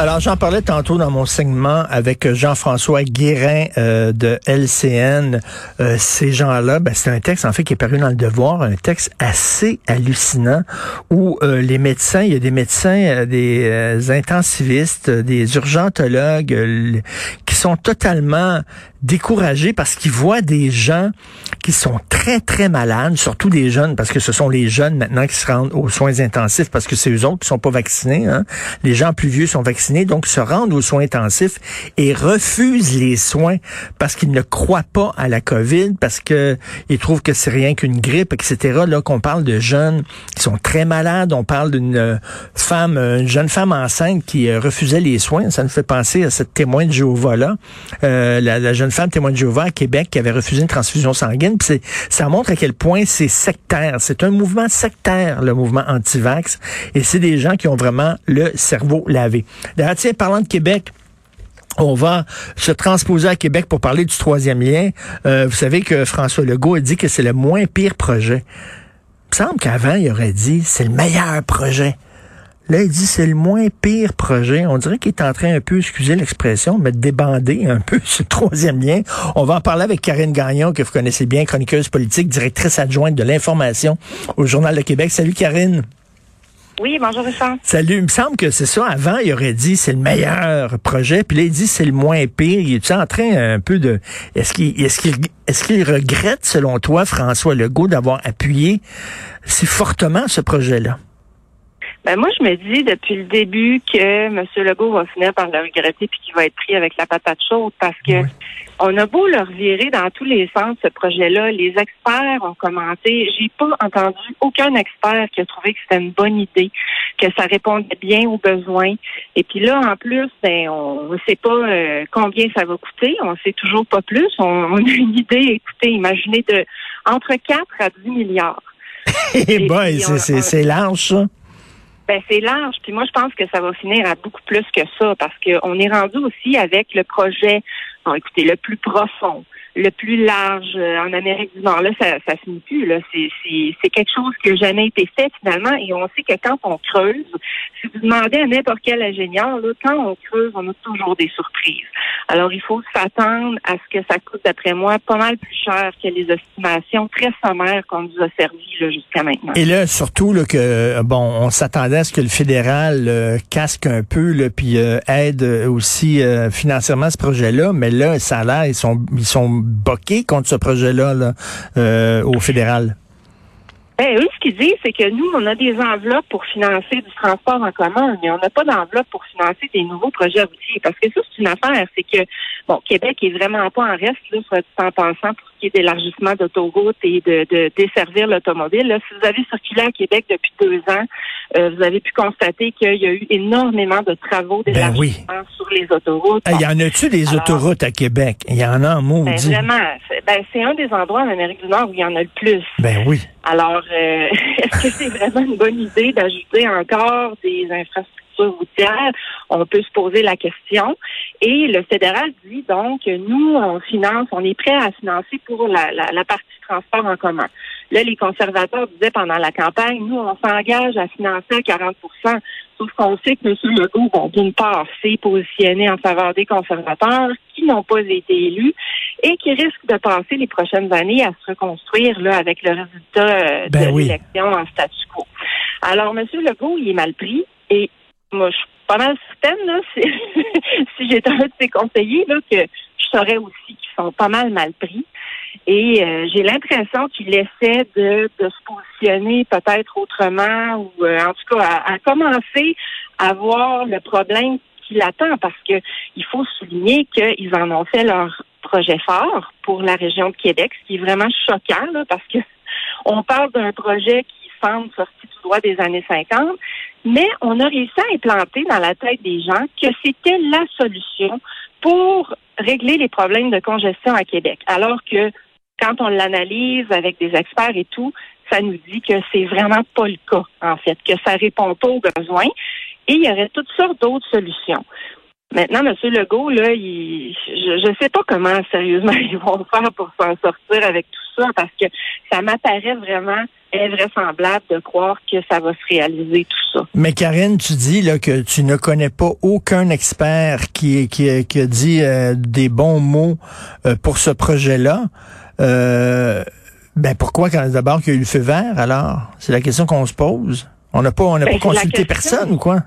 Alors, j'en parlais tantôt dans mon segment avec Jean-François Guérin euh, de LCN. Euh, ces gens-là, ben, c'est un texte, en fait, qui est paru dans le Devoir, un texte assez hallucinant où euh, les médecins, il y a des médecins, des intensivistes, des urgentologues qui sont totalement découragés parce qu'ils voient des gens qui sont très, très malades, surtout des jeunes, parce que ce sont les jeunes maintenant qui se rendent aux soins intensifs parce que c'est eux autres qui sont pas vaccinés. Hein. Les gens plus vieux sont vaccinés, donc se rendent aux soins intensifs et refusent les soins parce qu'ils ne croient pas à la COVID, parce que ils trouvent que c'est rien qu'une grippe, etc. Là, qu'on parle de jeunes qui sont très malades, on parle d'une euh, femme, euh, une jeune femme enceinte qui euh, refusait les soins. Ça nous fait penser à cette témoin de Jéhovah-là, la, la jeune femme témoin de Jéhovah à Québec qui avait refusé une transfusion sanguine. Puis ça montre à quel point c'est sectaire. C'est un mouvement sectaire, le mouvement anti-vax. Et c'est des gens qui ont vraiment le cerveau lavé. D'ailleurs, tiens, parlant de Québec, on va se transposer à Québec pour parler du troisième lien. Euh, vous savez que François Legault a dit que c'est le moins pire projet. Il me semble qu'avant, il aurait dit c'est le meilleur projet. Là, il dit c'est le moins pire projet. On dirait qu'il est en train un peu, excusez l'expression, mais de débander un peu ce troisième lien. On va en parler avec Karine Gagnon, que vous connaissez bien, chroniqueuse politique, directrice adjointe de l'information au Journal de Québec. Salut Karine. Oui, bonjour Richard. Salut. Il me semble que c'est ça. Avant, il aurait dit c'est le meilleur projet, puis là, il dit c'est le moins pire. Il est en train un peu de. Est-ce qu'il est-ce qu'il est-ce qu'il regrette, selon toi, François Legault, d'avoir appuyé si fortement ce projet-là? Ben moi, je me dis depuis le début que M. Legault va finir par le regretter puis qu'il va être pris avec la patate chaude parce que on a beau le revirer dans tous les sens, ce projet-là. Les experts ont commenté. J'ai pas entendu aucun expert qui a trouvé que c'était une bonne idée, que ça répondait bien aux besoins. Et puis là, en plus, ben, on ne sait pas euh, combien ça va coûter. On sait toujours pas plus. On, on a une idée, écoutez, imaginez de entre 4 à 10 milliards. Eh boy, c'est large, ça. Ben, c'est large. Puis moi, je pense que ça va finir à beaucoup plus que ça parce qu'on est rendu aussi avec le projet, bon, écoutez, le plus profond, le plus large euh, en Amérique du Nord. Là, ça, ça finit plus. Là, c'est, c'est, quelque chose qui n'a jamais été fait finalement. Et on sait que quand on creuse, si vous demandez à n'importe quel ingénieur, là, quand on creuse, on a toujours des surprises. Alors, il faut s'attendre à ce que ça coûte, d'après moi, pas mal plus cher que les estimations très sommaires qu'on nous a servi jusqu'à maintenant. Et là, surtout là, que bon, on s'attendait à ce que le fédéral euh, casque un peu, là, puis euh, aide aussi financièrement ce projet-là, mais là, ça a l'air, ils sont ils sont boqué contre ce projet-là là, euh, au fédéral? Ben, eux, ce qu'ils disent, c'est que nous, on a des enveloppes pour financer du transport en commun, mais on n'a pas d'enveloppe pour financer des nouveaux projets routiers. Parce que ça, c'est une affaire, c'est que, bon, Québec est vraiment pas en reste, là, soit en pensant pour ce qui est d'élargissement d'autoroutes et de, de desservir l'automobile. si vous avez circulé à Québec depuis deux ans, euh, vous avez pu constater qu'il y a eu énormément de travaux ben d'élargissement sur les autoroutes. Il y en a-tu des autoroutes à Québec? Il y en a un mot. Ben, vraiment. Ben, c'est un des endroits en Amérique du Nord où il y en a le plus. Ben oui. Alors, euh, est-ce que c'est vraiment une bonne idée d'ajouter encore des infrastructures routières? On peut se poser la question. Et le fédéral dit donc, nous, on finance, on est prêt à financer pour la, la, la partie transport en commun. Là, les conservateurs disaient pendant la campagne, nous, on s'engage à financer à 40% Sauf qu'on sait que M. Legault, bon, d'une part, s'est positionné en faveur des conservateurs qui n'ont pas été élus et qui risquent de passer les prochaines années à se reconstruire là, avec le résultat euh, Ben de oui. l'élection en statu quo. Alors, M. Legault, il est mal pris et moi, je suis pas mal certaine, là, si, si j'étais un de ses conseillers, là, que je saurais aussi qu'ils sont pas mal mal pris. Et euh, j'ai l'impression qu'il essaie de, de se positionner peut-être autrement ou euh, en tout cas à, à commencer à voir le problème qui l'attend parce que il faut souligner qu'ils en ont fait leur projet fort pour la région de Québec, ce qui est vraiment choquant là, parce que on parle d'un projet qui semble sorti tout droit des années 50, mais on a réussi à implanter dans la tête des gens que c'était la solution pour régler les problèmes de congestion à Québec. Alors que quand on l'analyse avec des experts et tout, ça nous dit que c'est vraiment pas le cas, en fait, que ça répond pas aux besoins. Et il y aurait toutes sortes d'autres solutions. Maintenant, M. Legault, là, il, je ne sais pas comment sérieusement ils vont faire pour s'en sortir avec tout ça, parce que ça m'apparaît vraiment invraisemblable de croire que ça va se réaliser tout ça. Mais Karine, tu dis là, que tu ne connais pas aucun expert qui, qui, qui a dit euh, des bons mots euh, pour ce projet-là. Euh, ben pourquoi quand d'abord qu'il y a eu le feu vert alors? C'est la question qu'on se pose. On n'a pas on n'a Ben, pas consulté question. personne ou quoi?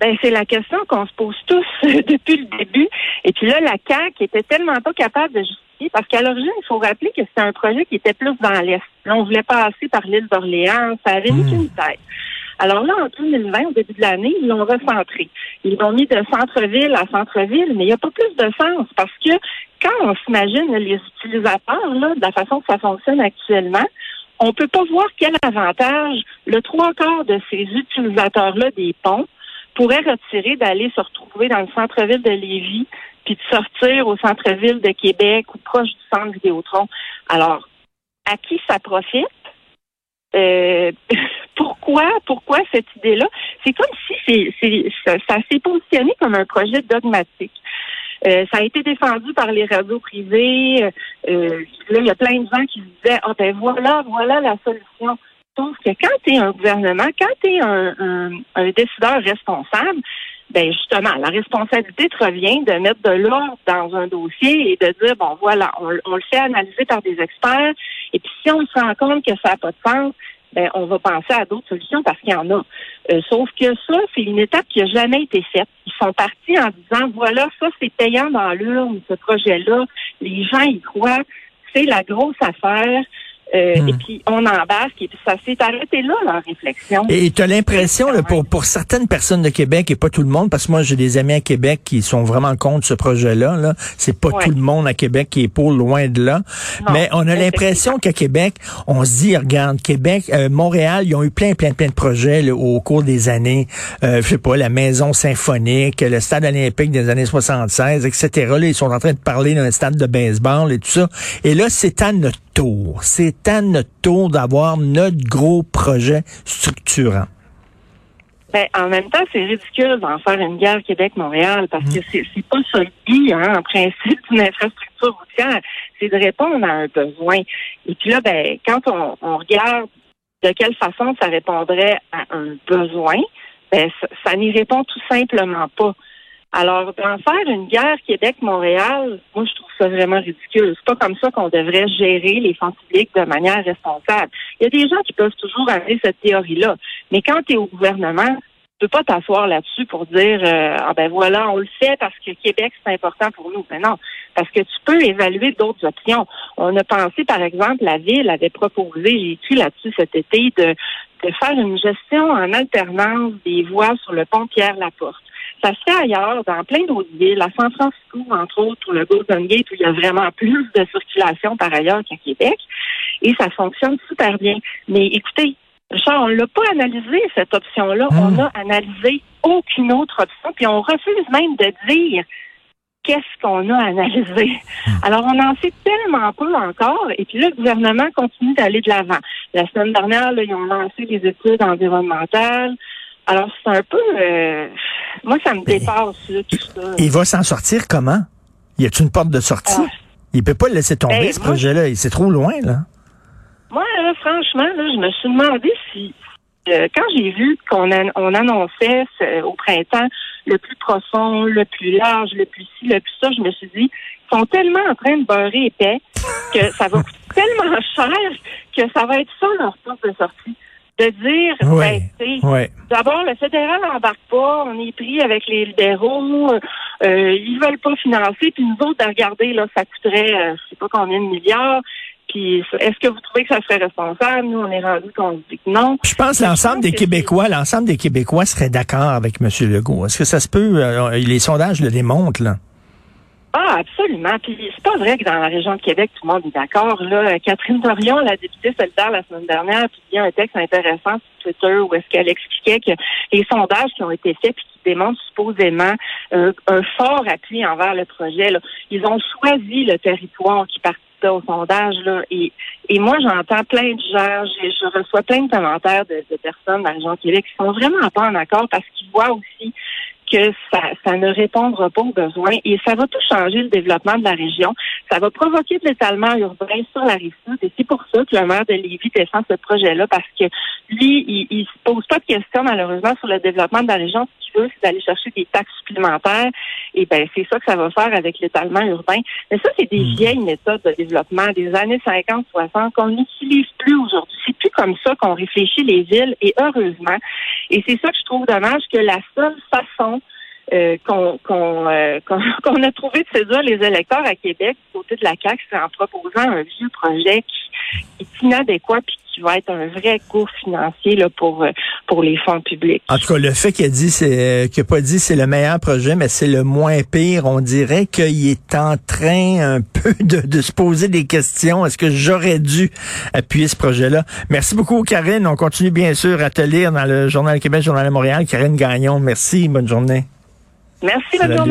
Ben, c'est la question qu'on se pose tous depuis le début. Et puis là, la CAQ était tellement pas capable de justifier, parce qu'à l'origine, il faut rappeler que c'était un projet qui était plus dans l'Est. Là, on voulait passer par l'île d'Orléans, ça avait mis Hmm. qu'une tête. Alors là, en 2020, au début de l'année, ils l'ont recentré. Ils l'ont mis de centre-ville à centre-ville, mais il n'y a pas plus de sens parce que quand on s'imagine les utilisateurs, là, de la façon que ça fonctionne actuellement, on peut pas voir quel avantage le trois quarts de ces utilisateurs-là des ponts pourraient retirer d'aller se retrouver dans le centre-ville de Lévis puis de sortir au centre-ville de Québec ou proche du centre Vidéotron. Alors, à qui ça profite? Euh, pourquoi, pourquoi cette idée-là? C'est comme si ça, s'est positionné comme un projet dogmatique. Euh, ça a été défendu par les radios privées. Euh, là, il y a plein de gens qui disaient, ah ben voilà, voilà la solution. Sauf que quand tu es un gouvernement, quand tu es un, un, un décideur responsable, ben justement, la responsabilité te revient de mettre de l'ordre dans un dossier et de dire, bon voilà, on, le fait analyser par des experts, et puis si on se rend compte que ça n'a pas de sens, ben on va penser à d'autres solutions parce qu'il y en a. Euh, sauf que ça, c'est une étape qui n'a jamais été faite. Ils sont partis en disant, voilà, ça c'est payant dans l'urne, ce projet-là, les gens y croient, c'est la grosse affaire. Euh, Hmm. Et puis on embarque et puis ça s'est arrêté là, leur réflexion. Et tu as l'impression, pour, pour certaines personnes de Québec, et pas tout le monde, parce que moi j'ai des amis à Québec qui sont vraiment contre ce projet-là, là. c'est pas Ouais. tout le monde à Québec qui est pour, loin de là. Non, Mais on a l'impression qu'à Québec, on se dit, regarde, Québec, euh, Montréal, ils ont eu plein, plein, plein de projets là, au cours des années. Euh, je sais pas, la maison symphonique, le stade olympique des années 76, etc. Là, ils sont en train de parler d'un stade de baseball et tout ça. Et là, c'est à notre tour. C'est à notre tour d'avoir notre gros projet structurant. Ben, en même temps, c'est ridicule d'en faire une guerre Québec-Montréal parce que c'est, c'est pas ça le but, hein, en principe, d'une infrastructure routière. C'est de répondre à un besoin. Et puis là, ben, quand on, on regarde de quelle façon ça répondrait à un besoin, ben, ça, ça n'y répond tout simplement pas. Alors, d'en faire une guerre Québec-Montréal, moi, je trouve ça vraiment ridicule. C'est pas comme ça qu'on devrait gérer les fonds publics de manière responsable. Il y a des gens qui peuvent toujours amener cette théorie-là. Mais quand tu es au gouvernement, tu peux pas t'asseoir là-dessus pour dire euh, ah ben voilà, on le fait parce que Québec, c'est important pour nous. Mais non, parce que tu peux évaluer d'autres options. On a pensé, par exemple, la ville avait proposé, j'ai écrit là-dessus cet été, de, de faire une gestion en alternance des voies sur le pont Pierre-Laporte. Ça se fait ailleurs, dans plein d'autres villes, à San Francisco, entre autres, ou le Golden Gate, où il y a vraiment plus de circulation par ailleurs qu'à Québec. Et ça fonctionne super bien. Mais écoutez, Richard, on l'a pas analysé, cette option-là. Hmm. On a analysé aucune autre option, puis on refuse même de dire qu'est-ce qu'on a analysé. Alors, on en sait tellement peu encore, et puis là, le gouvernement continue d'aller de l'avant. La semaine dernière, là, ils ont lancé les études environnementales. Alors, c'est un peu... euh, moi, ça me dépasse, là, tout ça. Il va s'en sortir comment? Y a-t-il une porte de sortie? Ah. Il peut pas le laisser tomber, Ben, ce projet-là. C'est trop loin, là. Moi, franchement, je me suis demandé si, euh, quand j'ai vu qu'on on annonçait au printemps le plus profond, le plus large, le plus ci, le plus ça, je me suis dit, ils sont tellement en train de beurrer épais que ça va coûter tellement cher que ça va être ça leur porte de sortie de dire, ben, d'abord, le fédéral n'embarque pas, on est pris avec les libéraux, euh, ils veulent pas financer, puis nous autres, à regarder, là, ça coûterait, euh, je sais pas combien de milliards. Puis, est-ce que vous trouvez que ça serait responsable? Nous, on est rendu qu'on dit que non. Je pense que l'ensemble des Québécois, l'ensemble des Québécois serait d'accord avec M. Legault. Est-ce que ça se peut? Euh, les sondages le démontrent, là? Ah, absolument. Puis c'est pas vrai que dans la région de Québec, tout le monde est d'accord. Là, Catherine Dorion, la députée solidaire la semaine dernière, a a un texte intéressant sur Twitter où est-ce qu'elle expliquait que les sondages qui ont été faits puis qui démontrent supposément euh, un fort appui envers le projet, là, ils ont choisi le territoire qui participait au sondage. Là, et, et moi, j'entends plein de gens, je, je, reçois plein de commentaires de, de personnes dans la région de Québec qui sont vraiment pas en accord parce qu'ils voient aussi que ça, ça ne répondra pas aux besoins et ça va tout changer le développement de la région. Ça va provoquer de l'étalement urbain sur la rive sud et c'est pour ça que le maire de Lévis défend ce projet-là parce que lui, il, il se pose pas de questions malheureusement sur le développement de la région. C'est d'aller chercher des taxes supplémentaires et ben c'est ça que ça va faire avec l'étalement urbain. Mais ça, c'est des hmm. vieilles méthodes de développement des années 50-60 qu'on n'utilise plus aujourd'hui. C'est plus comme ça qu'on réfléchit les villes et heureusement. Et c'est ça que je trouve dommage que la seule façon euh, euh, qu'on a trouvé de séduire les électeurs à Québec du côté de la CAQ, c'est en proposant un vieux projet qui, est inadéquat puis qui va être un vrai cours financier là, pour euh, pour les fonds publics. En tout cas, le fait qu'il a dit c'est qu'il a pas dit c'est le meilleur projet, mais c'est le moins pire, on dirait qu'il est en train un peu de, de se poser des questions. Est-ce que j'aurais dû appuyer ce projet-là? Merci beaucoup, Karine. On continue bien sûr à te lire dans le Journal Québec, Journal de Montréal. Karine Gagnon, merci. Bonne journée. Merci, bonne journée.